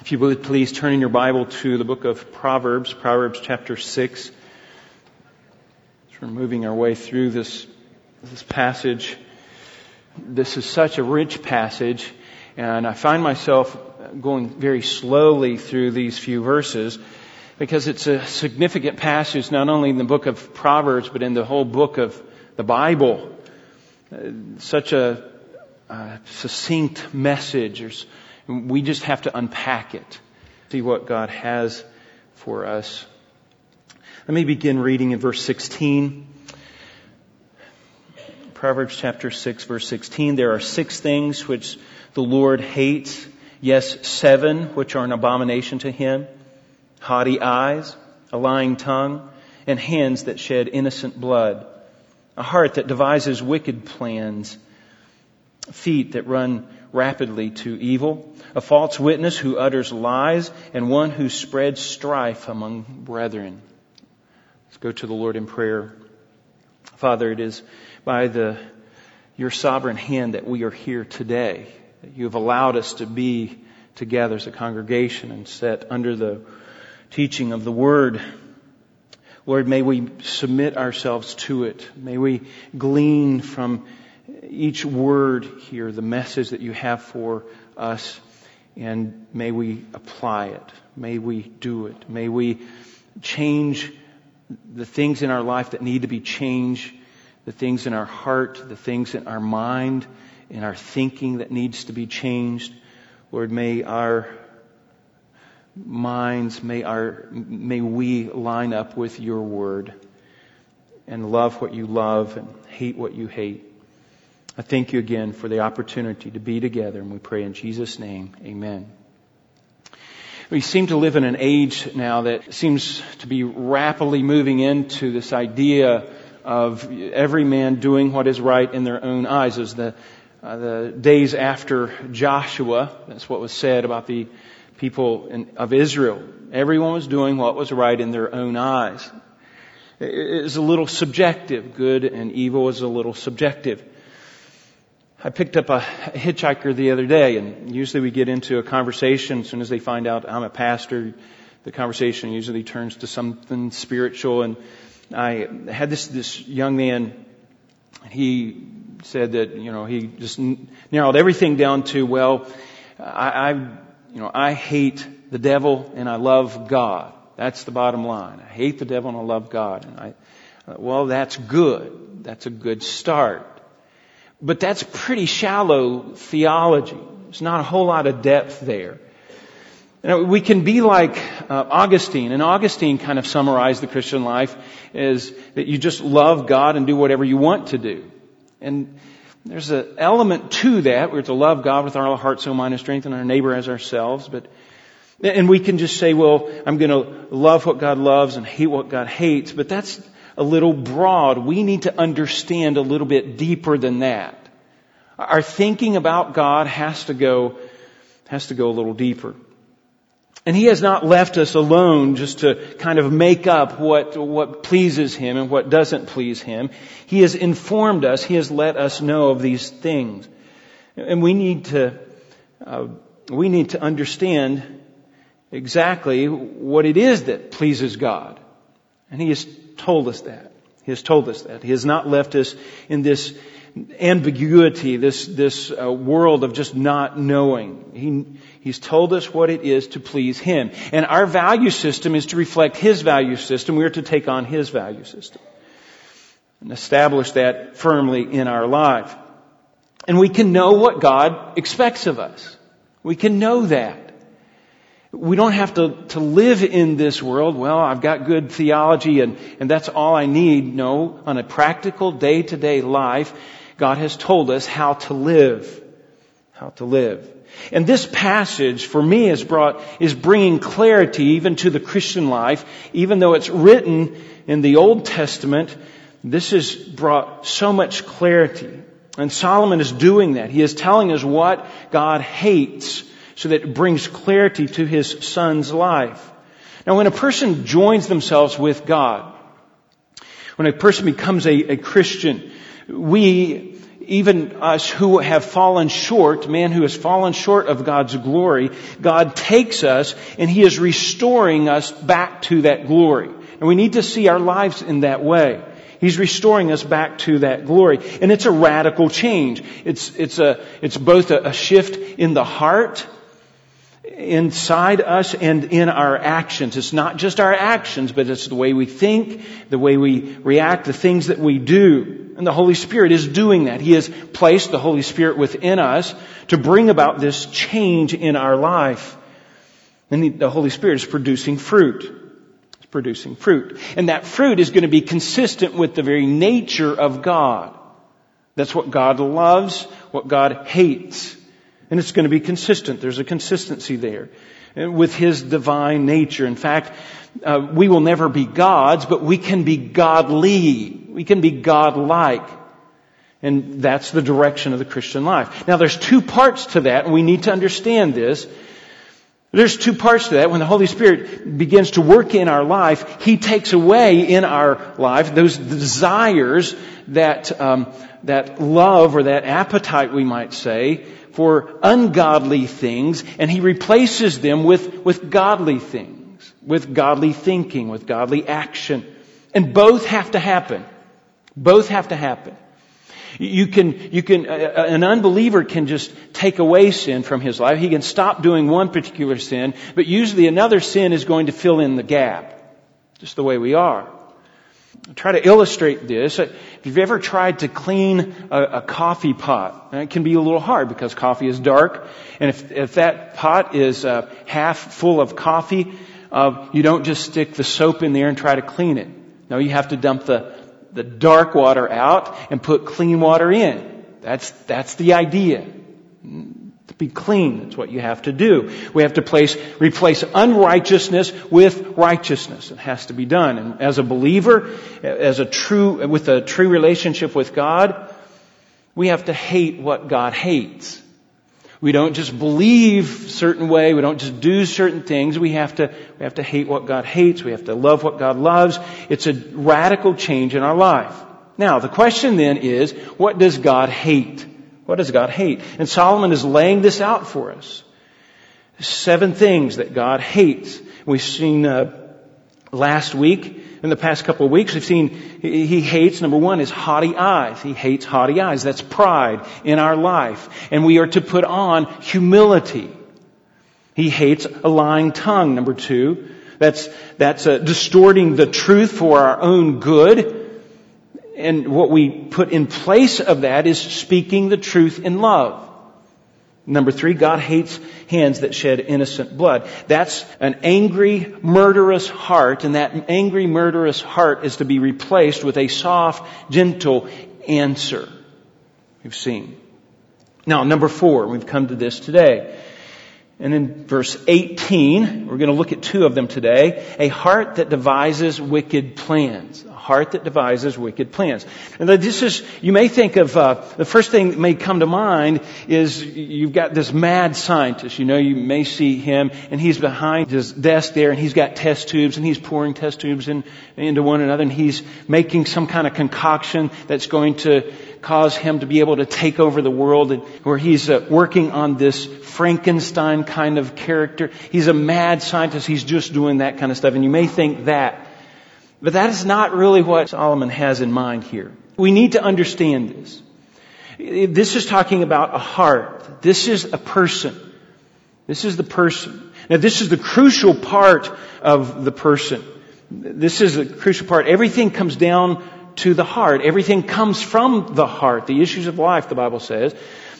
If you would please turn in your Bible to the book of Proverbs, Proverbs chapter 6. As we're moving our way through this, this passage, this is such a rich passage, and I find myself going very slowly through these few verses because it's a significant passage not only in the book of Proverbs, but in the whole book of the Bible. Uh, such a, a succinct message. There's, we just have to unpack it, see what God has for us. Let me begin reading in verse 16. Proverbs chapter 6 verse 16. There are six things which the Lord hates. Yes, seven which are an abomination to him. Haughty eyes, a lying tongue, and hands that shed innocent blood. A heart that devises wicked plans. Feet that run rapidly to evil, a false witness who utters lies, and one who spreads strife among brethren. Let's go to the Lord in prayer. Father, it is by the, your sovereign hand that we are here today. that You have allowed us to be together as a congregation and set under the teaching of the Word. Lord, may we submit ourselves to it. May we glean from each word here, the message that you have for us, and may we apply it. May we do it. May we change the things in our life that need to be changed, the things in our heart, the things in our mind, in our thinking that needs to be changed. Lord, may our minds, may our, may we line up with your word and love what you love and hate what you hate. I thank you again for the opportunity to be together, and we pray in Jesus' name, amen. We seem to live in an age now that seems to be rapidly moving into this idea of every man doing what is right in their own eyes. As the, uh, the days after Joshua, that's what was said about the people in, of Israel. Everyone was doing what was right in their own eyes. It is a little subjective. Good and evil is a little subjective. I picked up a hitchhiker the other day, and usually we get into a conversation as soon as they find out I'm a pastor. The conversation usually turns to something spiritual, and I had this this young man. He said that you know he just narrowed everything down to well, I, I you know I hate the devil and I love God. That's the bottom line. I hate the devil and I love God. And I, well, that's good. That's a good start. But that's pretty shallow theology. There's not a whole lot of depth there. We can be like uh, Augustine, and Augustine kind of summarized the Christian life as that you just love God and do whatever you want to do. And there's an element to that. We're to love God with our heart, soul, mind, and strength, and our neighbor as ourselves. But and we can just say, well, I'm going to love what God loves and hate what God hates. But that's a little broad. We need to understand a little bit deeper than that. Our thinking about God has to go, has to go a little deeper. And He has not left us alone just to kind of make up what, what pleases Him and what doesn't please Him. He has informed us, He has let us know of these things. And we need to, uh, we need to understand exactly what it is that pleases God. And He has told us that. He has told us that. He has not left us in this ambiguity, this, this uh, world of just not knowing. He, he's told us what it is to please Him. And our value system is to reflect His value system. We are to take on His value system and establish that firmly in our life. And we can know what God expects of us. We can know that. We don't have to, to live in this world. Well, I've got good theology and, and that's all I need. No, on a practical day to day life, God has told us how to live. How to live. And this passage for me is brought, is bringing clarity even to the Christian life. Even though it's written in the Old Testament, this has brought so much clarity. And Solomon is doing that. He is telling us what God hates so that it brings clarity to his son's life. Now when a person joins themselves with God, when a person becomes a, a Christian, we, even us who have fallen short, man who has fallen short of God's glory, God takes us and He is restoring us back to that glory. And we need to see our lives in that way. He's restoring us back to that glory. And it's a radical change. It's, it's a, it's both a, a shift in the heart, inside us and in our actions. It's not just our actions, but it's the way we think, the way we react, the things that we do. And the Holy Spirit is doing that. He has placed the Holy Spirit within us to bring about this change in our life. And the, Holy Spirit is producing fruit. It's producing fruit. And that fruit is going to be consistent with the very nature of God. That's what God loves, what God hates. And it's going to be consistent. There's a consistency there with His divine nature. In fact, uh, we will never be gods, but we can be godly. We can be godlike. And that's the direction of the Christian life. Now there's two parts to that, and we need to understand this. There's two parts to that. When the Holy Spirit begins to work in our life, He takes away in our life those desires, that, um, that love or that appetite, we might say, for ungodly things, and He replaces them with, with godly things, with godly thinking, with godly action. And both have to happen. Both have to happen. You can, you can, uh, an unbeliever can just take away sin from his life. He can stop doing one particular sin, but usually another sin is going to fill in the gap. Just the way we are. Try to illustrate this. If you've ever tried to clean a, a coffee pot, it can be a little hard because coffee is dark, and if, if that pot is uh, half full of coffee, uh, you don't just stick the soap in there and try to clean it. No, you have to dump the the dark water out and put clean water in. That's, that's the idea. To be clean, that's what you have to do. We have to place, replace unrighteousness with righteousness. It has to be done. And as a believer, as a true, with a true relationship with God, we have to hate what God hates. We don't just believe certain way. We don't just do certain things. We have to, we have to hate what God hates. We have to love what God loves. It's a radical change in our life. Now, the question then is, what does God hate? What does God hate? And Solomon is laying this out for us. Seven things that God hates. We've seen uh, last week in the past couple of weeks, we've seen he hates, number one, is haughty eyes. He hates haughty eyes. That's pride in our life. And we are to put on humility. He hates a lying tongue, number two. That's, that's uh, distorting the truth for our own good. And what we put in place of that is speaking the truth in love. Number three, God hates hands that shed innocent blood. That's an angry, murderous heart, and that angry, murderous heart is to be replaced with a soft, gentle answer. We've seen. Now, number four, we've come to this today. And in verse 18, we're going to look at two of them today. A heart that devises wicked plans. A heart that devises wicked plans. And this is, you may think of, uh, the first thing that may come to mind is you've got this mad scientist. You know, you may see him and he's behind his desk there and he's got test tubes and he's pouring test tubes in, into one another and he's making some kind of concoction that's going to cause him to be able to take over the world and where he's uh, working on this Frankenstein kind of character. He's a mad scientist. He's just doing that kind of stuff. And you may think that. But that is not really what Solomon has in mind here. We need to understand this. This is talking about a heart. This is a person. This is the person. Now this is the crucial part of the person. This is the crucial part. Everything comes down to the heart. Everything comes from the heart. The issues of life, the Bible says.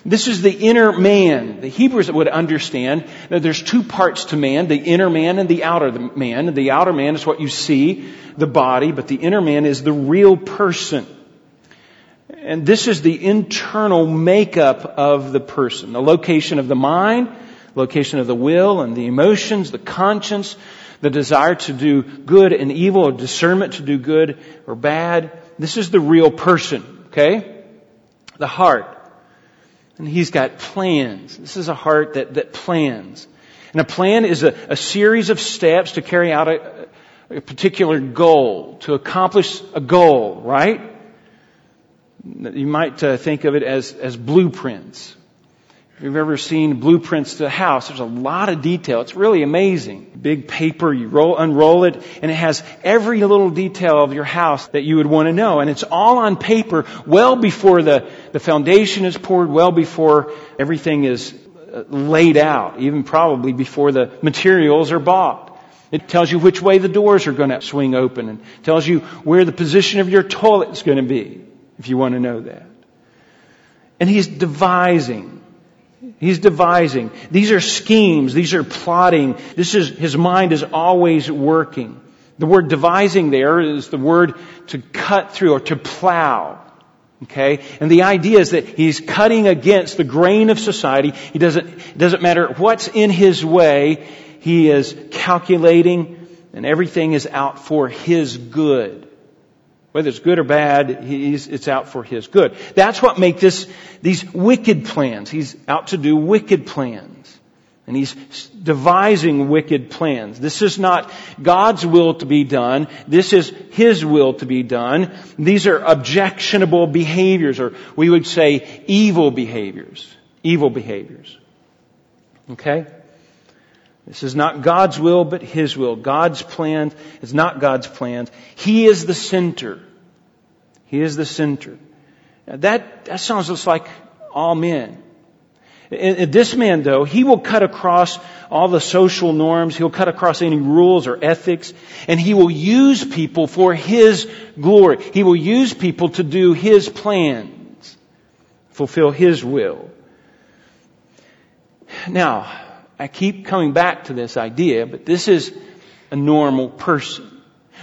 This is the inner man. The Hebrews would understand that there's two parts to man, the inner man and the outer man. The outer man is what you see, the body, but the inner man is the real person. And this is the internal makeup of the person. The location of the mind, location of the will and the emotions, the conscience, the desire to do good and evil, or discernment to do good or bad. This is the real person, okay? The heart. And he's got plans. This is a heart that, that plans. And a plan is a, a series of steps to carry out a, a particular goal, to accomplish a goal, right? You might uh, think of it as, as blueprints. If you've ever seen blueprints to a house, there's a lot of detail. It's really amazing. Big paper, you roll, unroll it, and it has every little detail of your house that you would want to know. And it's all on paper well before the, the foundation is poured, well before everything is uh, laid out, even probably before the materials are bought. It tells you which way the doors are going to swing open and tells you where the position of your toilet is going to be, if you want to know that. And he's devising He's devising. These are schemes. These are plotting. This is, his mind is always working. The word devising there is the word to cut through or to plow. Okay? And the idea is that he's cutting against the grain of society. He doesn't, it doesn't matter what's in his way. He is calculating and everything is out for his good. Whether it's good or bad, he's, it's out for his good. That's what makes this, these wicked plans. He's out to do wicked plans. And he's devising wicked plans. This is not God's will to be done. This is His will to be done. These are objectionable behaviors, or we would say evil behaviors. Evil behaviors. Okay? This is not God's will, but His will. God's plan is not God's plan. He is the center. He is the center. That, that sounds just like all men. This man, though, he will cut across all the social norms. He'll cut across any rules or ethics. And he will use people for his glory. He will use people to do his plans, fulfill his will. Now, I keep coming back to this idea, but this is a normal person.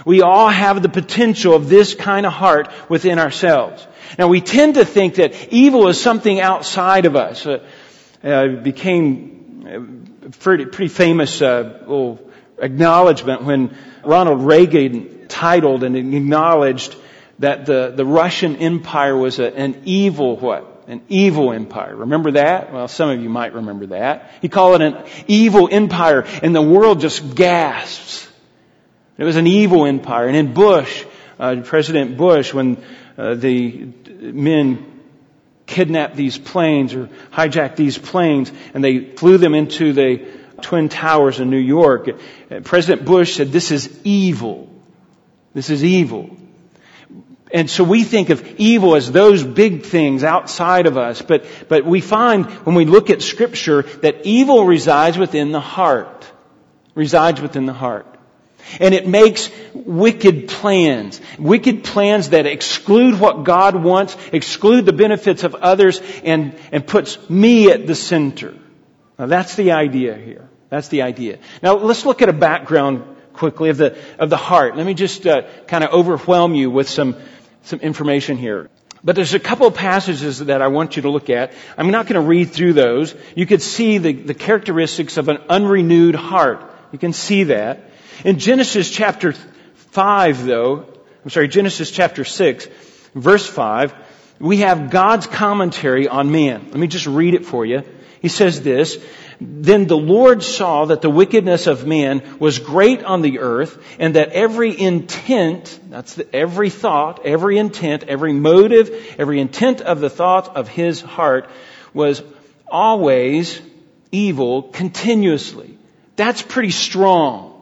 We all have the potential of this kind of heart within ourselves. Now we tend to think that evil is something outside of us. Uh, uh, became uh, pretty, pretty famous uh, little acknowledgement when Ronald Reagan titled and acknowledged that the, the Russian Empire was a, an evil what? an evil empire. Remember that? Well, some of you might remember that. He called it an evil empire, and the world just gasps. It was an evil empire. And in Bush, uh, President Bush, when uh, the men kidnapped these planes or hijacked these planes and they flew them into the Twin Towers in New York, President Bush said, this is evil. This is evil. And so we think of evil as those big things outside of us, but, but we find when we look at scripture that evil resides within the heart. Resides within the heart. And it makes wicked plans. Wicked plans that exclude what God wants, exclude the benefits of others, and, and puts me at the center. Now that's the idea here. That's the idea. Now let's look at a background quickly of the, of the heart. Let me just uh, kind of overwhelm you with some some information here. But there's a couple of passages that I want you to look at. I'm not going to read through those. You could see the, the characteristics of an unrenewed heart. You can see that. In Genesis chapter 5 though, I'm sorry, Genesis chapter 6, verse 5, we have God's commentary on man. Let me just read it for you. He says this, then the Lord saw that the wickedness of man was great on the earth and that every intent, that's the, every thought, every intent, every motive, every intent of the thought of his heart was always evil continuously. That's pretty strong.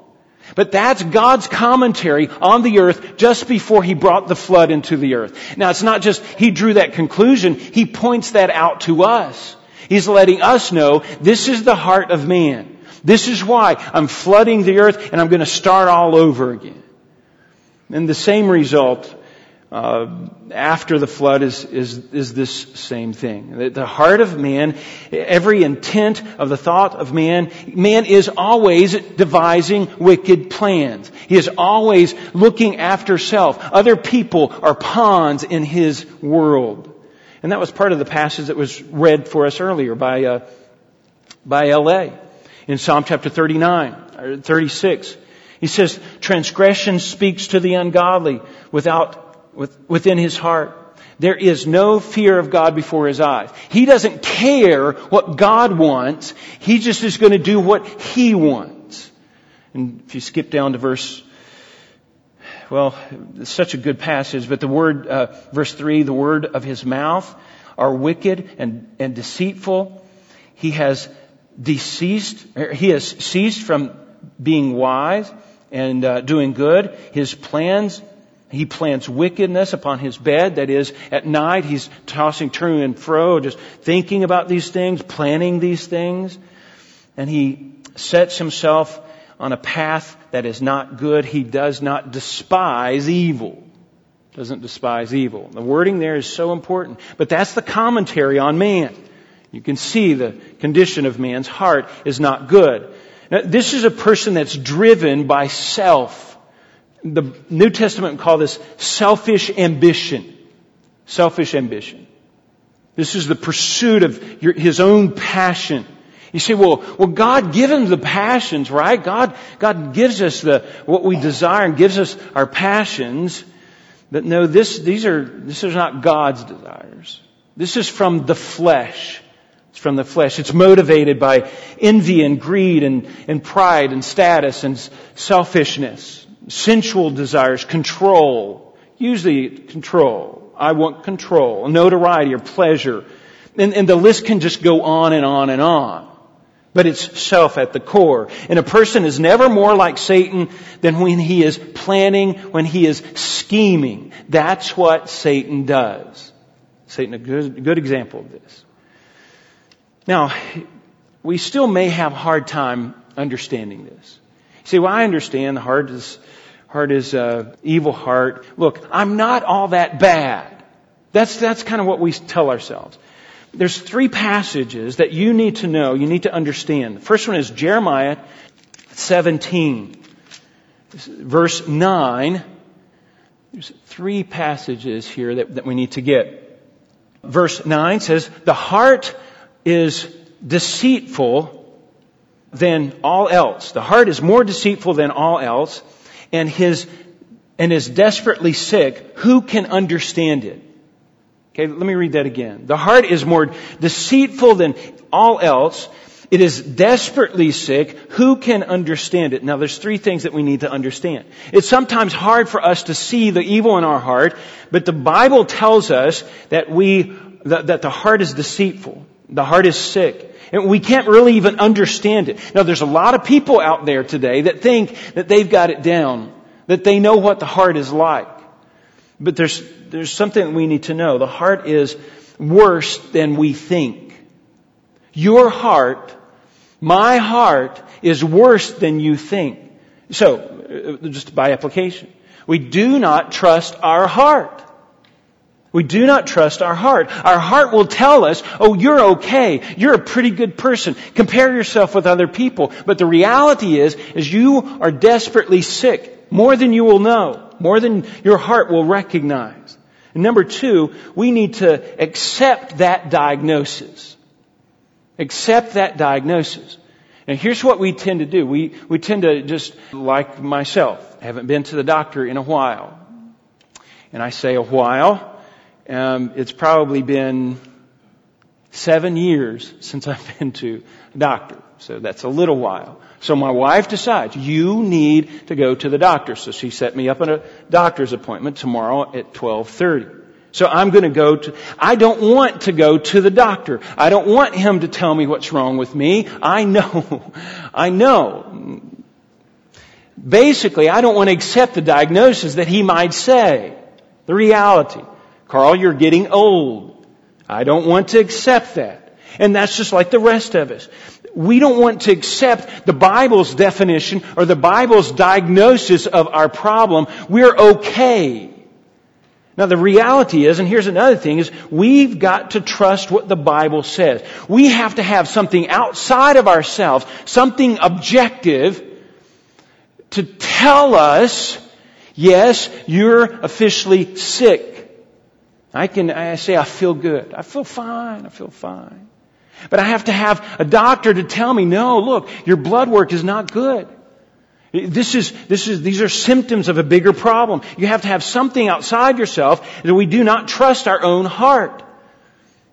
But that's God's commentary on the earth just before He brought the flood into the earth. Now it's not just He drew that conclusion, He points that out to us. He's letting us know this is the heart of man. This is why I'm flooding the earth and I'm going to start all over again. And the same result uh, after the flood is, is, is this same thing. The, heart of man, every intent of the thought of man, man is always devising wicked plans. He is always looking after self. Other people are pawns in his world. And that was part of the passage that was read for us earlier by, uh, by L.A. in Psalm chapter 39, or 36. He says, transgression speaks to the ungodly without, with, within his heart. There is no fear of God before his eyes. He doesn't care what God wants. He just is going to do what he wants. And if you skip down to verse well, it's such a good passage, but the word, uh, verse 3, the word of his mouth are wicked and, and deceitful. He has deceased, he has ceased from being wise and uh, doing good. His plans, he plants wickedness upon his bed. That is, at night he's tossing, turning and fro, just thinking about these things, planning these things. And he sets himself on a path that is not good. He does not despise evil. Doesn't despise evil. The wording there is so important. But that's the commentary on man. You can see the condition of man's heart is not good. Now, this is a person that's driven by self. The New Testament call this selfish ambition. Selfish ambition. This is the pursuit of your, his own passion. You say, well, well, God gives him the passions, right? God, God gives us the, what we desire and gives us our passions. But no, this, these are, this is not God's desires. This is from the flesh. It's from the flesh. It's motivated by envy and greed and, and pride and status and selfishness, sensual desires, control. Usually control. I want control, notoriety or pleasure. And, and the list can just go on and on and on. But it's self at the core. And a person is never more like Satan than when he is planning, when he is scheming. That's what Satan does. Satan, a good, good example of this. Now, we still may have a hard time understanding this. Say, well, I understand the heart is, heart is uh, evil heart. Look, I'm not all that bad. That's, that's kind of what we tell ourselves there's three passages that you need to know, you need to understand. The first one is Jeremiah 17, verse 9. There's three passages here that, that we need to get. Verse 9 says, The heart is deceitful than all else. The heart is more deceitful than all else, and his and is desperately sick. Who can understand it? Okay, let me read that again. The heart is more deceitful than all else. It is desperately sick. Who can understand it? Now there's three things that we need to understand. It's sometimes hard for us to see the evil in our heart, but the Bible tells us that we, that, that the heart is deceitful. The heart is sick. And we can't really even understand it. Now there's a lot of people out there today that think that they've got it down, that they know what the heart is like. But there's, there's something we need to know. The heart is worse than we think. Your heart, my heart, is worse than you think. So, uh, just by application, we do not trust our heart. We do not trust our heart. Our heart will tell us, oh, you're okay. You're a pretty good person. Compare yourself with other people. But the reality is, is you are desperately sick. More than you will know more than your heart will recognize. And number two, we need to accept that diagnosis. Accept that diagnosis. And here's what we tend to do. We, we tend to just, like myself, haven't been to the doctor in a while. And I say a while, um, it's probably been seven years since I've been to a doctor. So that's a little while. So my wife decides, you need to go to the doctor. So she set me up on a doctor's appointment tomorrow at 1230. So I'm going to go to, I don't want to go to the doctor. I don't want him to tell me what's wrong with me. I know. I know. Basically, I don't want to accept the diagnosis that he might say. The reality. Carl, you're getting old. I don't want to accept that. And that's just like the rest of us we don't want to accept the Bible's definition or the Bible's diagnosis of our problem. We're okay. Now the reality is, and here's another thing, is we've got to trust what the Bible says. We have to have something outside of ourselves, something objective, to tell us, yes, you're officially sick. I can I say I feel good. I feel fine. I feel fine. But I have to have a doctor to tell me, no, look, your blood work is not good. This is, this is, these are symptoms of a bigger problem. You have to have something outside yourself that we do not trust our own heart.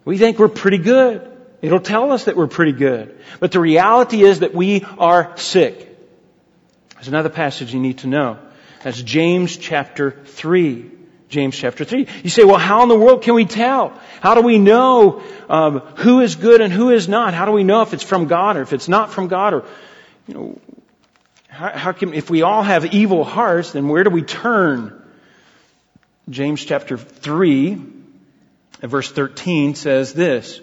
We think we're pretty good. It'll tell us that we're pretty good. But the reality is that we are sick. There's another passage you need to know. That's James chapter 3. James chapter 3. You say, well, how in the world can we tell? How do we know um, who is good and who is not? How do we know if it's from God or if it's not from God? Or, you know, how, how can, if we all have evil hearts, then where do we turn? James chapter 3, verse 13 says this,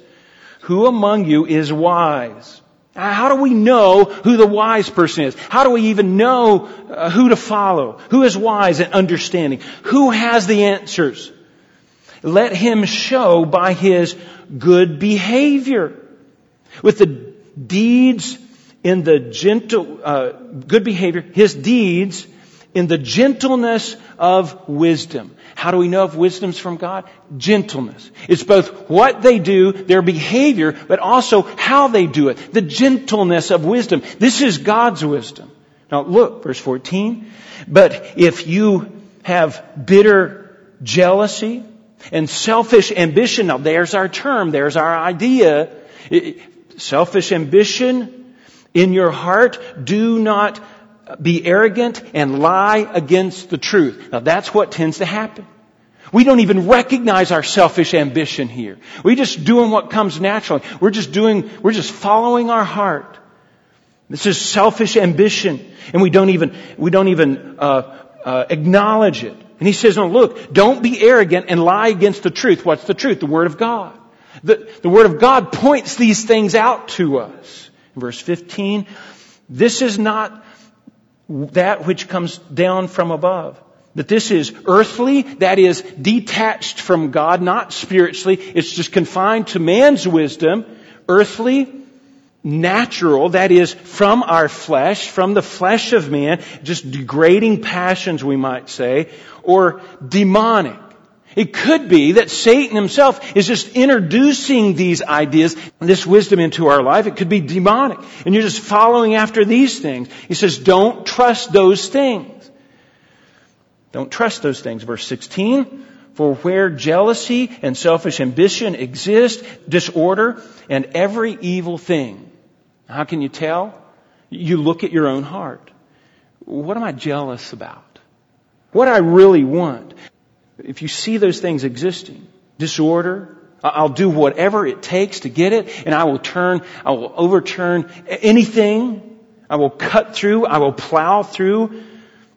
Who among you is wise? How do we know who the wise person is? How do we even know uh, who to follow? Who is wise and understanding? Who has the answers? Let him show by his good behavior. With the deeds in the gentle, uh, good behavior, his deeds in the gentleness of wisdom. How do we know if wisdom's from God? Gentleness. It's both what they do, their behavior, but also how they do it. The gentleness of wisdom. This is God's wisdom. Now look, verse 14. But if you have bitter jealousy and selfish ambition, now there's our term, there's our idea. Selfish ambition in your heart, do not be arrogant and lie against the truth. Now that's what tends to happen. We don't even recognize our selfish ambition here. We're just doing what comes naturally. We're just doing, we're just following our heart. This is selfish ambition, and we don't even, we don't even uh, uh, acknowledge it. And he says, no, look, don't be arrogant and lie against the truth. What's the truth? The Word of God. The, the Word of God points these things out to us. In verse 15, this is not that which comes down from above. That this is earthly, that is detached from God, not spiritually. It's just confined to man's wisdom. Earthly, natural, that is from our flesh, from the flesh of man, just degrading passions we might say, or demonic. It could be that Satan himself is just introducing these ideas, this wisdom into our life. It could be demonic. And you're just following after these things. He says, don't trust those things. Don't trust those things. Verse 16. For where jealousy and selfish ambition exist, disorder and every evil thing. How can you tell? You look at your own heart. What am I jealous about? What I really want? If you see those things existing, disorder, I'll do whatever it takes to get it, and I will turn, I will overturn anything. I will cut through, I will plow through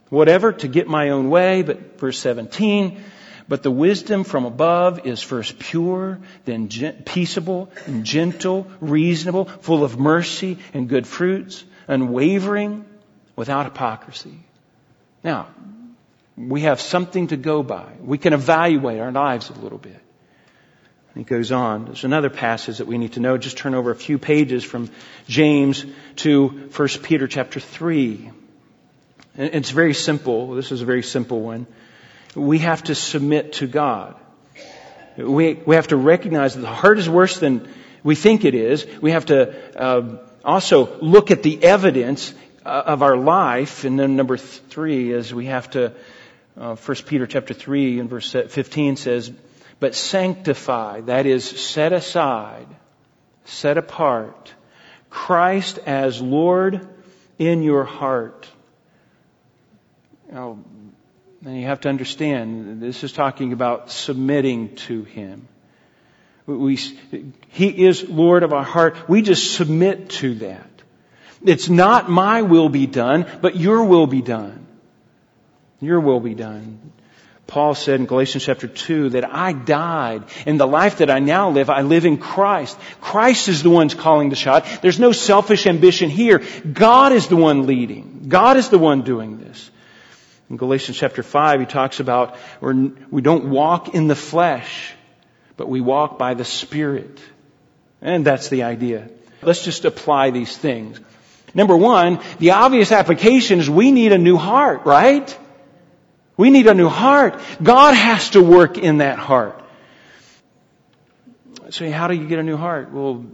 whatever to get my own way. But verse 17, but the wisdom from above is first pure, then peaceable and gentle, reasonable, full of mercy and good fruits, unwavering, without hypocrisy. Now, we have something to go by. We can evaluate our lives a little bit. And he goes on. There's another passage that we need to know. Just turn over a few pages from James to 1 Peter chapter 3. It's very simple. This is a very simple one. We have to submit to God. We, we have to recognize that the heart is worse than we think it is. We have to uh, also look at the evidence uh, of our life. And then number three is we have to uh, 1 Peter chapter 3 and verse 15 says, but sanctify, that is set aside, set apart, Christ as Lord in your heart. Now, you have to understand, this is talking about submitting to Him. We, he is Lord of our heart. We just submit to that. It's not my will be done, but your will be done. Your will be done. Paul said in Galatians chapter 2 that I died and the life that I now live, I live in Christ. Christ is the one's calling the shot. There's no selfish ambition here. God is the one leading. God is the one doing this. In Galatians chapter 5, he talks about we don't walk in the flesh, but we walk by the Spirit. And that's the idea. Let's just apply these things. Number one, the obvious application is we need a new heart, right? We need a new heart. God has to work in that heart. So how do you get a new heart? Well,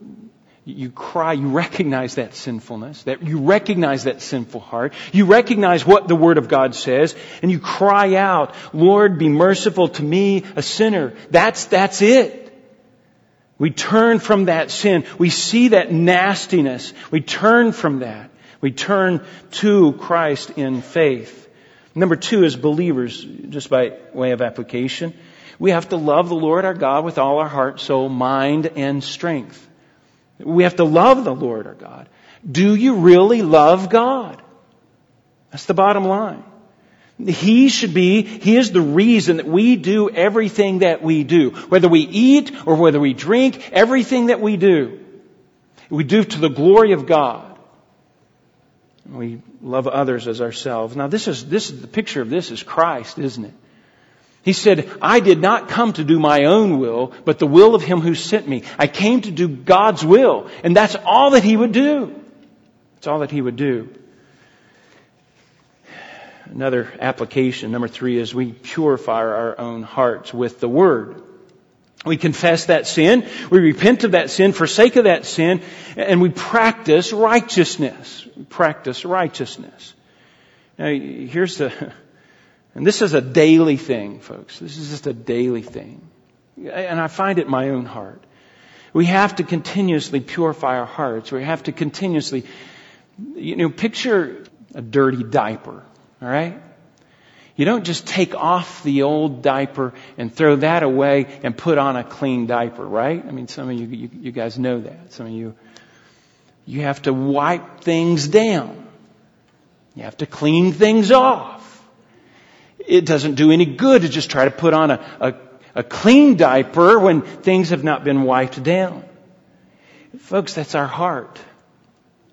you cry, you recognize that sinfulness, that you recognize that sinful heart. You recognize what the Word of God says, and you cry out, Lord, be merciful to me, a sinner. That's, that's it. We turn from that sin. We see that nastiness. We turn from that. We turn to Christ in faith. Number two, as believers, just by way of application, we have to love the Lord our God with all our heart, soul, mind, and strength. We have to love the Lord our God. Do you really love God? That's the bottom line. He should be, He is the reason that we do everything that we do. Whether we eat or whether we drink, everything that we do. We do to the glory of God. We love others as ourselves. Now this is, this is, the picture of this is Christ, isn't it? He said, I did not come to do my own will, but the will of Him who sent me. I came to do God's will. And that's all that He would do. That's all that He would do. Another application, number three, is we purify our own hearts with the Word. We confess that sin, we repent of that sin, forsake of that sin, and we practice righteousness. Practice righteousness. Now, here's the, and this is a daily thing, folks. This is just a daily thing. And I find it in my own heart. We have to continuously purify our hearts. We have to continuously, you know, picture a dirty diaper. All right? You don't just take off the old diaper and throw that away and put on a clean diaper, right? I mean, some of you, you, you guys know that. Some of you, you have to wipe things down. You have to clean things off. It doesn't do any good to just try to put on a, a, a clean diaper when things have not been wiped down. Folks, that's our heart.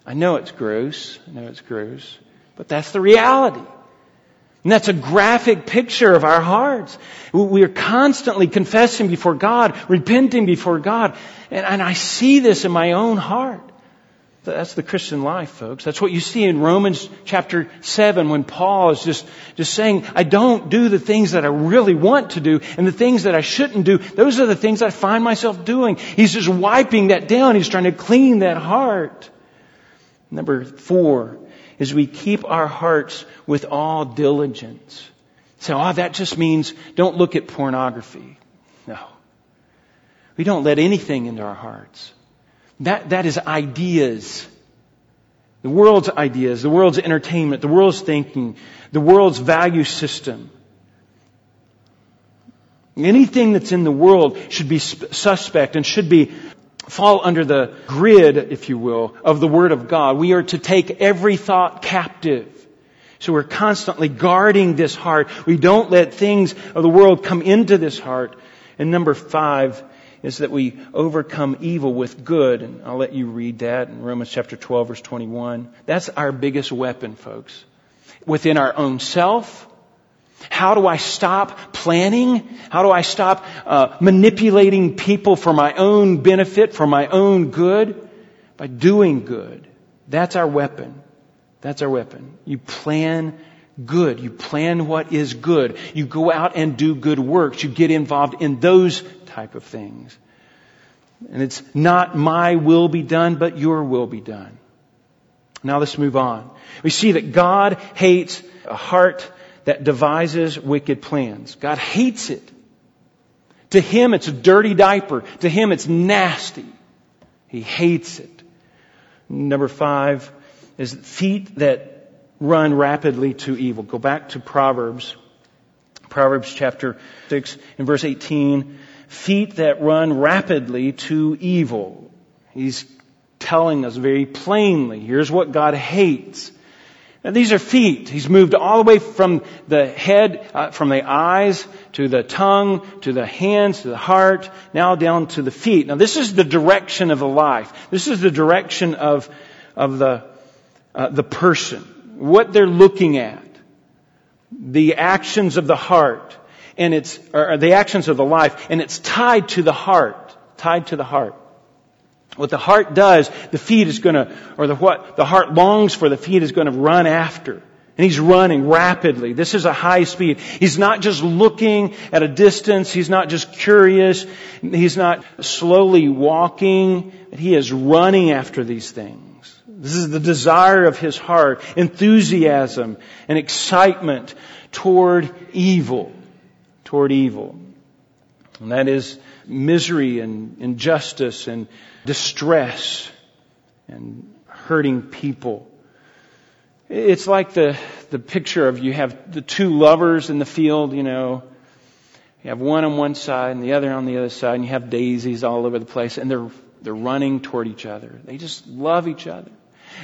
I know it's gross. I know it's gross. But that's the reality. And that's a graphic picture of our hearts. We are constantly confessing before God, repenting before God. And, and, I see this in my own heart. That's the Christian life, folks. That's what you see in Romans chapter 7 when Paul is just, just saying, I don't do the things that I really want to do and the things that I shouldn't do. Those are the things I find myself doing. He's just wiping that down. He's trying to clean that heart. Number four, is we keep our hearts with all diligence. So, oh, that just means don't look at pornography. No. We don't let anything into our hearts. That, that is ideas. The world's ideas, the world's entertainment, the world's thinking, the world's value system. Anything that's in the world should be suspect and should be fall under the grid, if you will, of the Word of God. We are to take every thought captive. So we're constantly guarding this heart. We don't let things of the world come into this heart. And number five is that we overcome evil with good. And I'll let you read that in Romans chapter 12 verse 21. That's our biggest weapon, folks. Within our own self, how do I stop planning? How do I stop uh, manipulating people for my own benefit, for my own good? By doing good. That's our weapon. That's our weapon. You plan good. You plan what is good. You go out and do good works. You get involved in those type of things. And it's not my will be done, but your will be done. Now let's move on. We see that God hates a heart that devises wicked plans. God hates it. To him, it's a dirty diaper. To him, it's nasty. He hates it. Number five is feet that run rapidly to evil. Go back to Proverbs. Proverbs chapter 6 and verse 18. Feet that run rapidly to evil. He's telling us very plainly, here's what God hates. Now these are feet. He's moved all the way from the head, uh, from the eyes to the tongue, to the hands, to the heart, now down to the feet. Now this is the direction of the life. This is the direction of, of the, uh, the person. What they're looking at. The actions of the heart. And it's, or the actions of the life. And it's tied to the heart. Tied to the heart. What the heart does, the feet is gonna, or the what the heart longs for, the feet is gonna run after. And he's running rapidly. This is a high speed. He's not just looking at a distance. He's not just curious. He's not slowly walking. He is running after these things. This is the desire of his heart, enthusiasm and excitement toward evil, toward evil. And that is misery and injustice and distress and hurting people. It's like the, the picture of you have the two lovers in the field, you know, you have one on one side and the other on the other side, and you have daisies all over the place, and they're, they're running toward each other. They just love each other.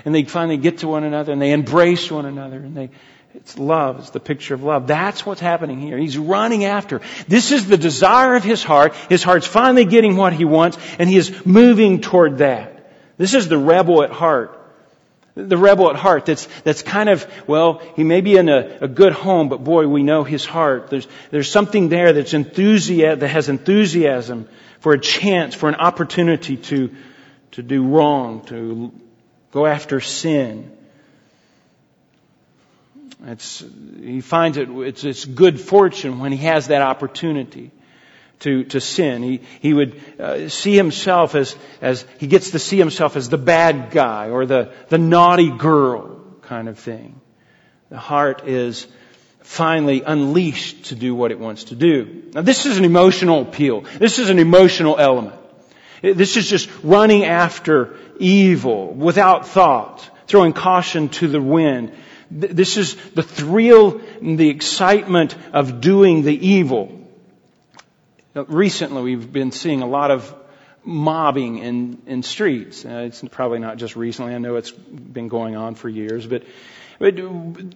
And they finally get to one another and they embrace one another and they, it's love. It's the picture of love. That's what's happening here. He's running after. This is the desire of his heart. His heart's finally getting what he wants and he is moving toward that. This is the rebel at heart. The rebel at heart that's, that's kind of, well, he may be in a, a good home, but boy, we know his heart. There's, there's something there that's enthusiasm, that has enthusiasm for a chance, for an opportunity to, to do wrong, to go after sin. It's, he finds it, it's, it's good fortune when he has that opportunity to, to sin. He, he would uh, see himself as, as, he gets to see himself as the bad guy or the, the naughty girl kind of thing. The heart is finally unleashed to do what it wants to do. Now this is an emotional appeal. This is an emotional element. This is just running after evil without thought, throwing caution to the wind. This is the thrill and the excitement of doing the evil. Recently, we've been seeing a lot of mobbing in, in streets. Uh, it's probably not just recently. I know it's been going on for years, but, but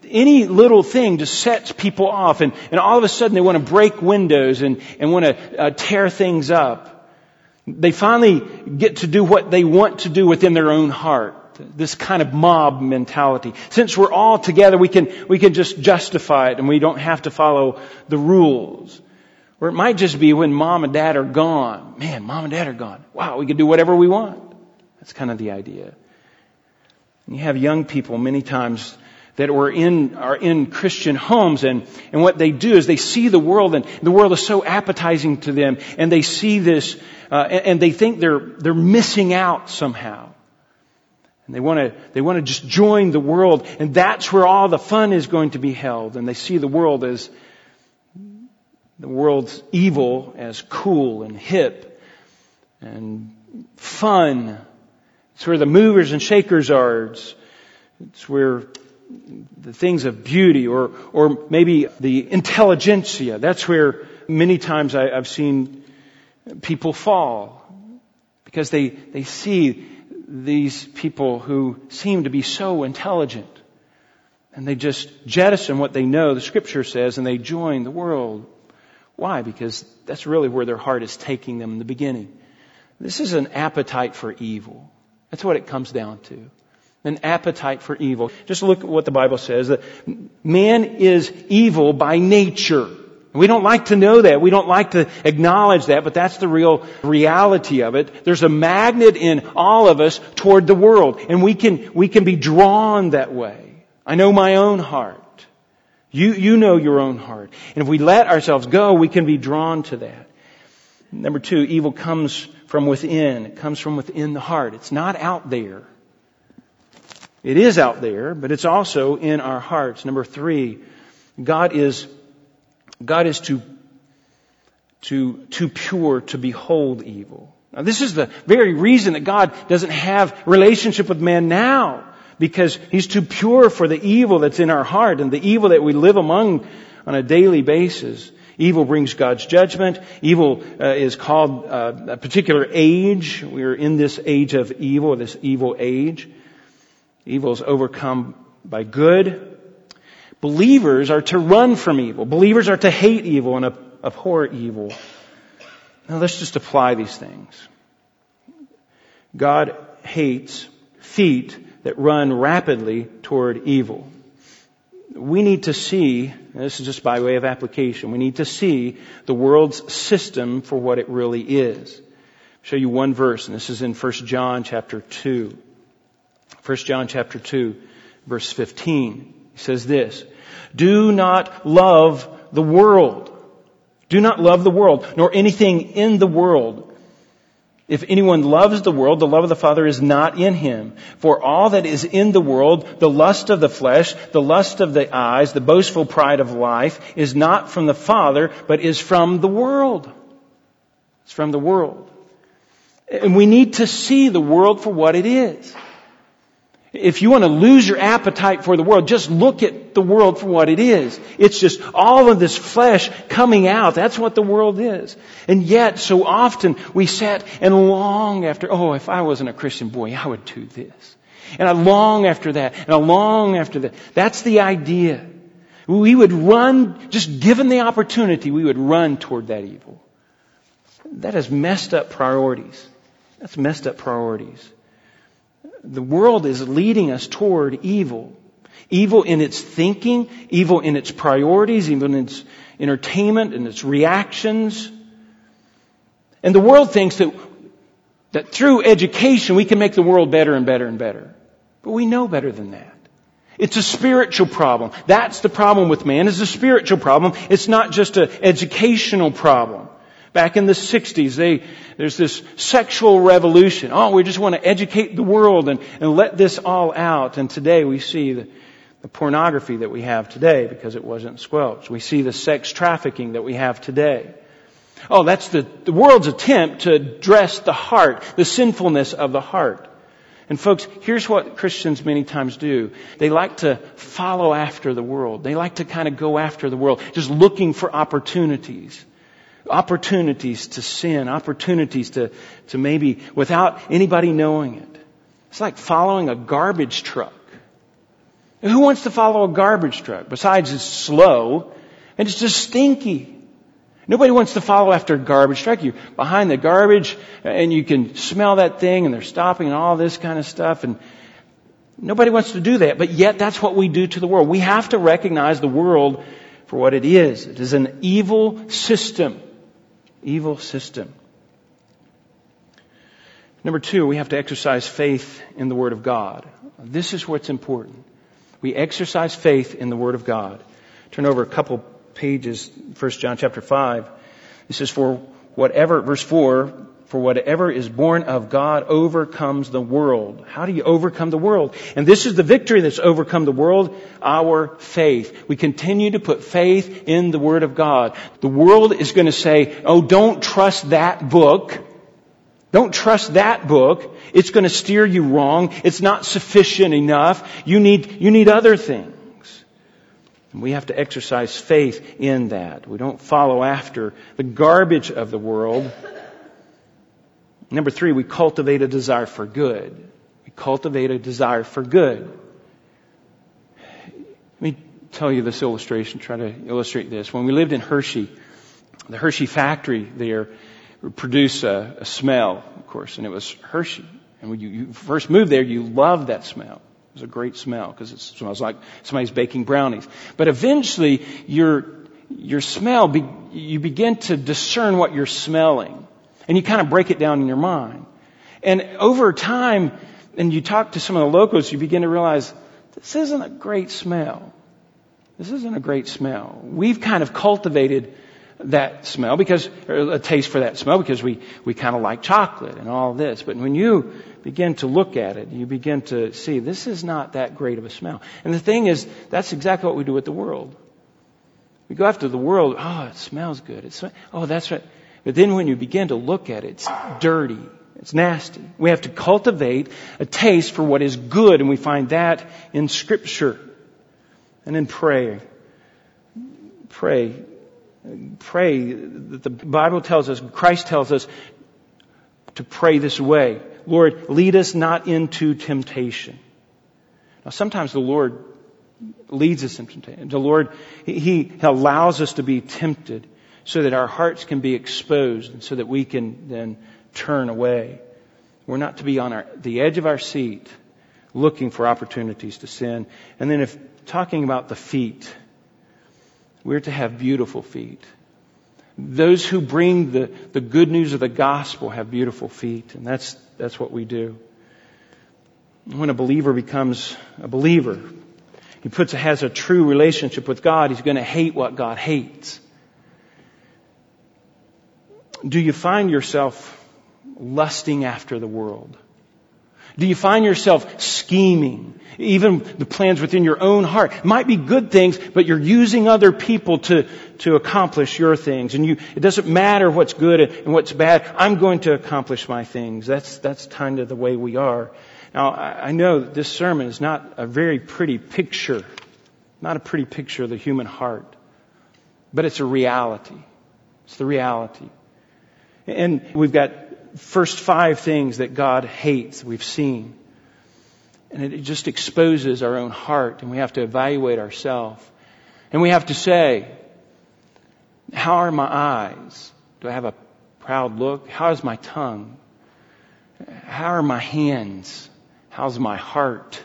any little thing just sets people off and, and all of a sudden they want to break windows and, and want to uh, tear things up. They finally get to do what they want to do within their own heart. This kind of mob mentality. Since we're all together, we can, we can just justify it and we don't have to follow the rules. Or it might just be when mom and dad are gone. Man, mom and dad are gone. Wow, we can do whatever we want. That's kind of the idea. And you have young people many times that are in, are in Christian homes and, and what they do is they see the world and the world is so appetizing to them and they see this, uh, and, and they think they're, they're missing out somehow. And they want to, they want to just join the world and that's where all the fun is going to be held and they see the world as, the world's evil as cool and hip and fun. It's where the movers and shakers are. It's, it's where the things of beauty or, or maybe the intelligentsia. That's where many times I, I've seen people fall because they, they see these people who seem to be so intelligent and they just jettison what they know, the scripture says, and they join the world. Why? Because that's really where their heart is taking them in the beginning. This is an appetite for evil. That's what it comes down to. An appetite for evil. Just look at what the Bible says that man is evil by nature. We don't like to know that. We don't like to acknowledge that, but that's the real reality of it. There's a magnet in all of us toward the world, and we can, we can be drawn that way. I know my own heart. You, you know your own heart. And if we let ourselves go, we can be drawn to that. Number two, evil comes from within. It comes from within the heart. It's not out there. It is out there, but it's also in our hearts. Number three, God is, God is too, too, too pure to behold evil. Now this is the very reason that God doesn't have relationship with man now because he's too pure for the evil that's in our heart and the evil that we live among on a daily basis. Evil brings God's judgment. Evil uh, is called uh, a particular age. We're in this age of evil, this evil age. Evil is overcome by good. Believers are to run from evil. Believers are to hate evil and abhor evil. Now let's just apply these things. God hates feet that run rapidly toward evil. We need to see, this is just by way of application, we need to see the world's system for what it really is. I'll show you one verse, and this is in 1 John chapter 2. 1 John chapter 2, verse 15. He says this, Do not love the world. Do not love the world, nor anything in the world. If anyone loves the world, the love of the Father is not in him. For all that is in the world, the lust of the flesh, the lust of the eyes, the boastful pride of life, is not from the Father, but is from the world. It's from the world. And we need to see the world for what it is. If you want to lose your appetite for the world, just look at the world for what it is. It's just all of this flesh coming out. That's what the world is. And yet, so often we sit and long after, oh, if I wasn't a Christian boy, I would do this. And I long after that, and I long after that. That's the idea. We would run, just given the opportunity, we would run toward that evil. That is messed up priorities. That's messed up priorities the world is leading us toward evil. Evil in its thinking, evil in its priorities, even in its entertainment and its reactions. And the world thinks that, that through education we can make the world better and better and better. But we know better than that. It's a spiritual problem. That's the problem with man, is a spiritual problem. It's not just an educational problem. Back in the 60s, they, there's this sexual revolution. Oh, we just want to educate the world and, and let this all out. And today we see the, the pornography that we have today because it wasn't squelched. We see the sex trafficking that we have today. Oh, that's the, the world's attempt to address the heart, the sinfulness of the heart. And folks, here's what Christians many times do. They like to follow after the world. They like to kind of go after the world, just looking for opportunities opportunities to sin, opportunities to, to maybe without anybody knowing it. It's like following a garbage truck. Who wants to follow a garbage truck? Besides, it's slow and it's just stinky. Nobody wants to follow after a garbage truck. You're behind the garbage and you can smell that thing and they're stopping and all this kind of stuff and nobody wants to do that. But yet that's what we do to the world. We have to recognize the world for what it is. It is an evil system evil system. Number two, we have to exercise faith in the Word of God. This is what's important. We exercise faith in the Word of God. Turn over a couple pages, 1 John chapter 5. This is for whatever, verse 4, for whatever is born of God overcomes the world. How do you overcome the world? And this is the victory that's overcome the world, our faith. We continue to put faith in the Word of God. The world is going to say, oh, don't trust that book. Don't trust that book. It's going to steer you wrong. It's not sufficient enough. You need, you need other things. We have to exercise faith in that. We don't follow after the garbage of the world. Number three, we cultivate a desire for good. We cultivate a desire for good. Let me tell you this illustration, try to illustrate this. When we lived in Hershey, the Hershey factory there produced a, a smell, of course, and it was Hershey. And when you, you first moved there, you loved that smell. It was a great smell because it smells like somebody's baking brownies. But eventually, your your smell, be, you begin to discern what you're smelling. And you kind of break it down in your mind. And over time, and you talk to some of the locals, you begin to realize this isn't a great smell. This isn't a great smell. We've kind of cultivated that smell because, a taste for that smell because we, we kind of like chocolate and all this. But when you begin to look at it, you begin to see this is not that great of a smell. And the thing is, that's exactly what we do with the world. We go after the world. Oh, it smells good. It's, oh, that's right. But then when you begin to look at it, it's dirty. It's nasty. We have to cultivate a taste for what is good, and we find that in Scripture. And in prayer. pray. Pray. that The Bible tells us, Christ tells us to pray this way. Lord, lead us not into temptation. Now sometimes the Lord leads us into temptation. The Lord, He allows us to be tempted so that our hearts can be exposed and so that we can then turn away. We're not to be on our, the edge of our seat looking for opportunities to sin. And then if talking about the feet, we're to have beautiful feet. Those who bring the, the good news of the gospel have beautiful feet, and that's, that's what we do. When a believer becomes a believer, he puts, has a true relationship with God, he's going to hate what God hates do you find yourself lusting after the world? Do you find yourself scheming? Even the plans within your own heart might be good things, but you're using other people to, to accomplish your things. And you, it doesn't matter what's good and what's bad. I'm going to accomplish my things. That's, that's kind of the way we are. Now, I know that this sermon is not a very pretty picture, not a pretty picture of the human heart, but it's a reality. It's the reality. And we've got first five things that God hates we've seen. And it just exposes our own heart and we have to evaluate ourselves. And we have to say, how are my eyes? Do I have a proud look? How is my tongue? How are my hands? How's my heart?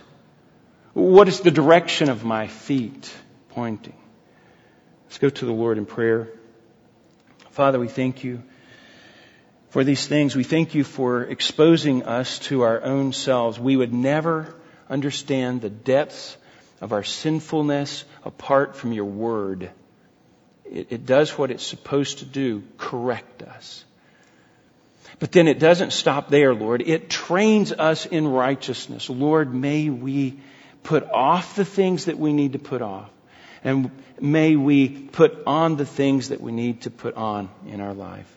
What is the direction of my feet pointing? Let's go to the Lord in prayer. Father, we thank you for these things. We thank you for exposing us to our own selves. We would never understand the depths of our sinfulness apart from your word. It, it, does what it's supposed to do, correct us. But then it doesn't stop there, Lord. It trains us in righteousness. Lord, may we put off the things that we need to put off. And may we put on the things that we need to put on in our life.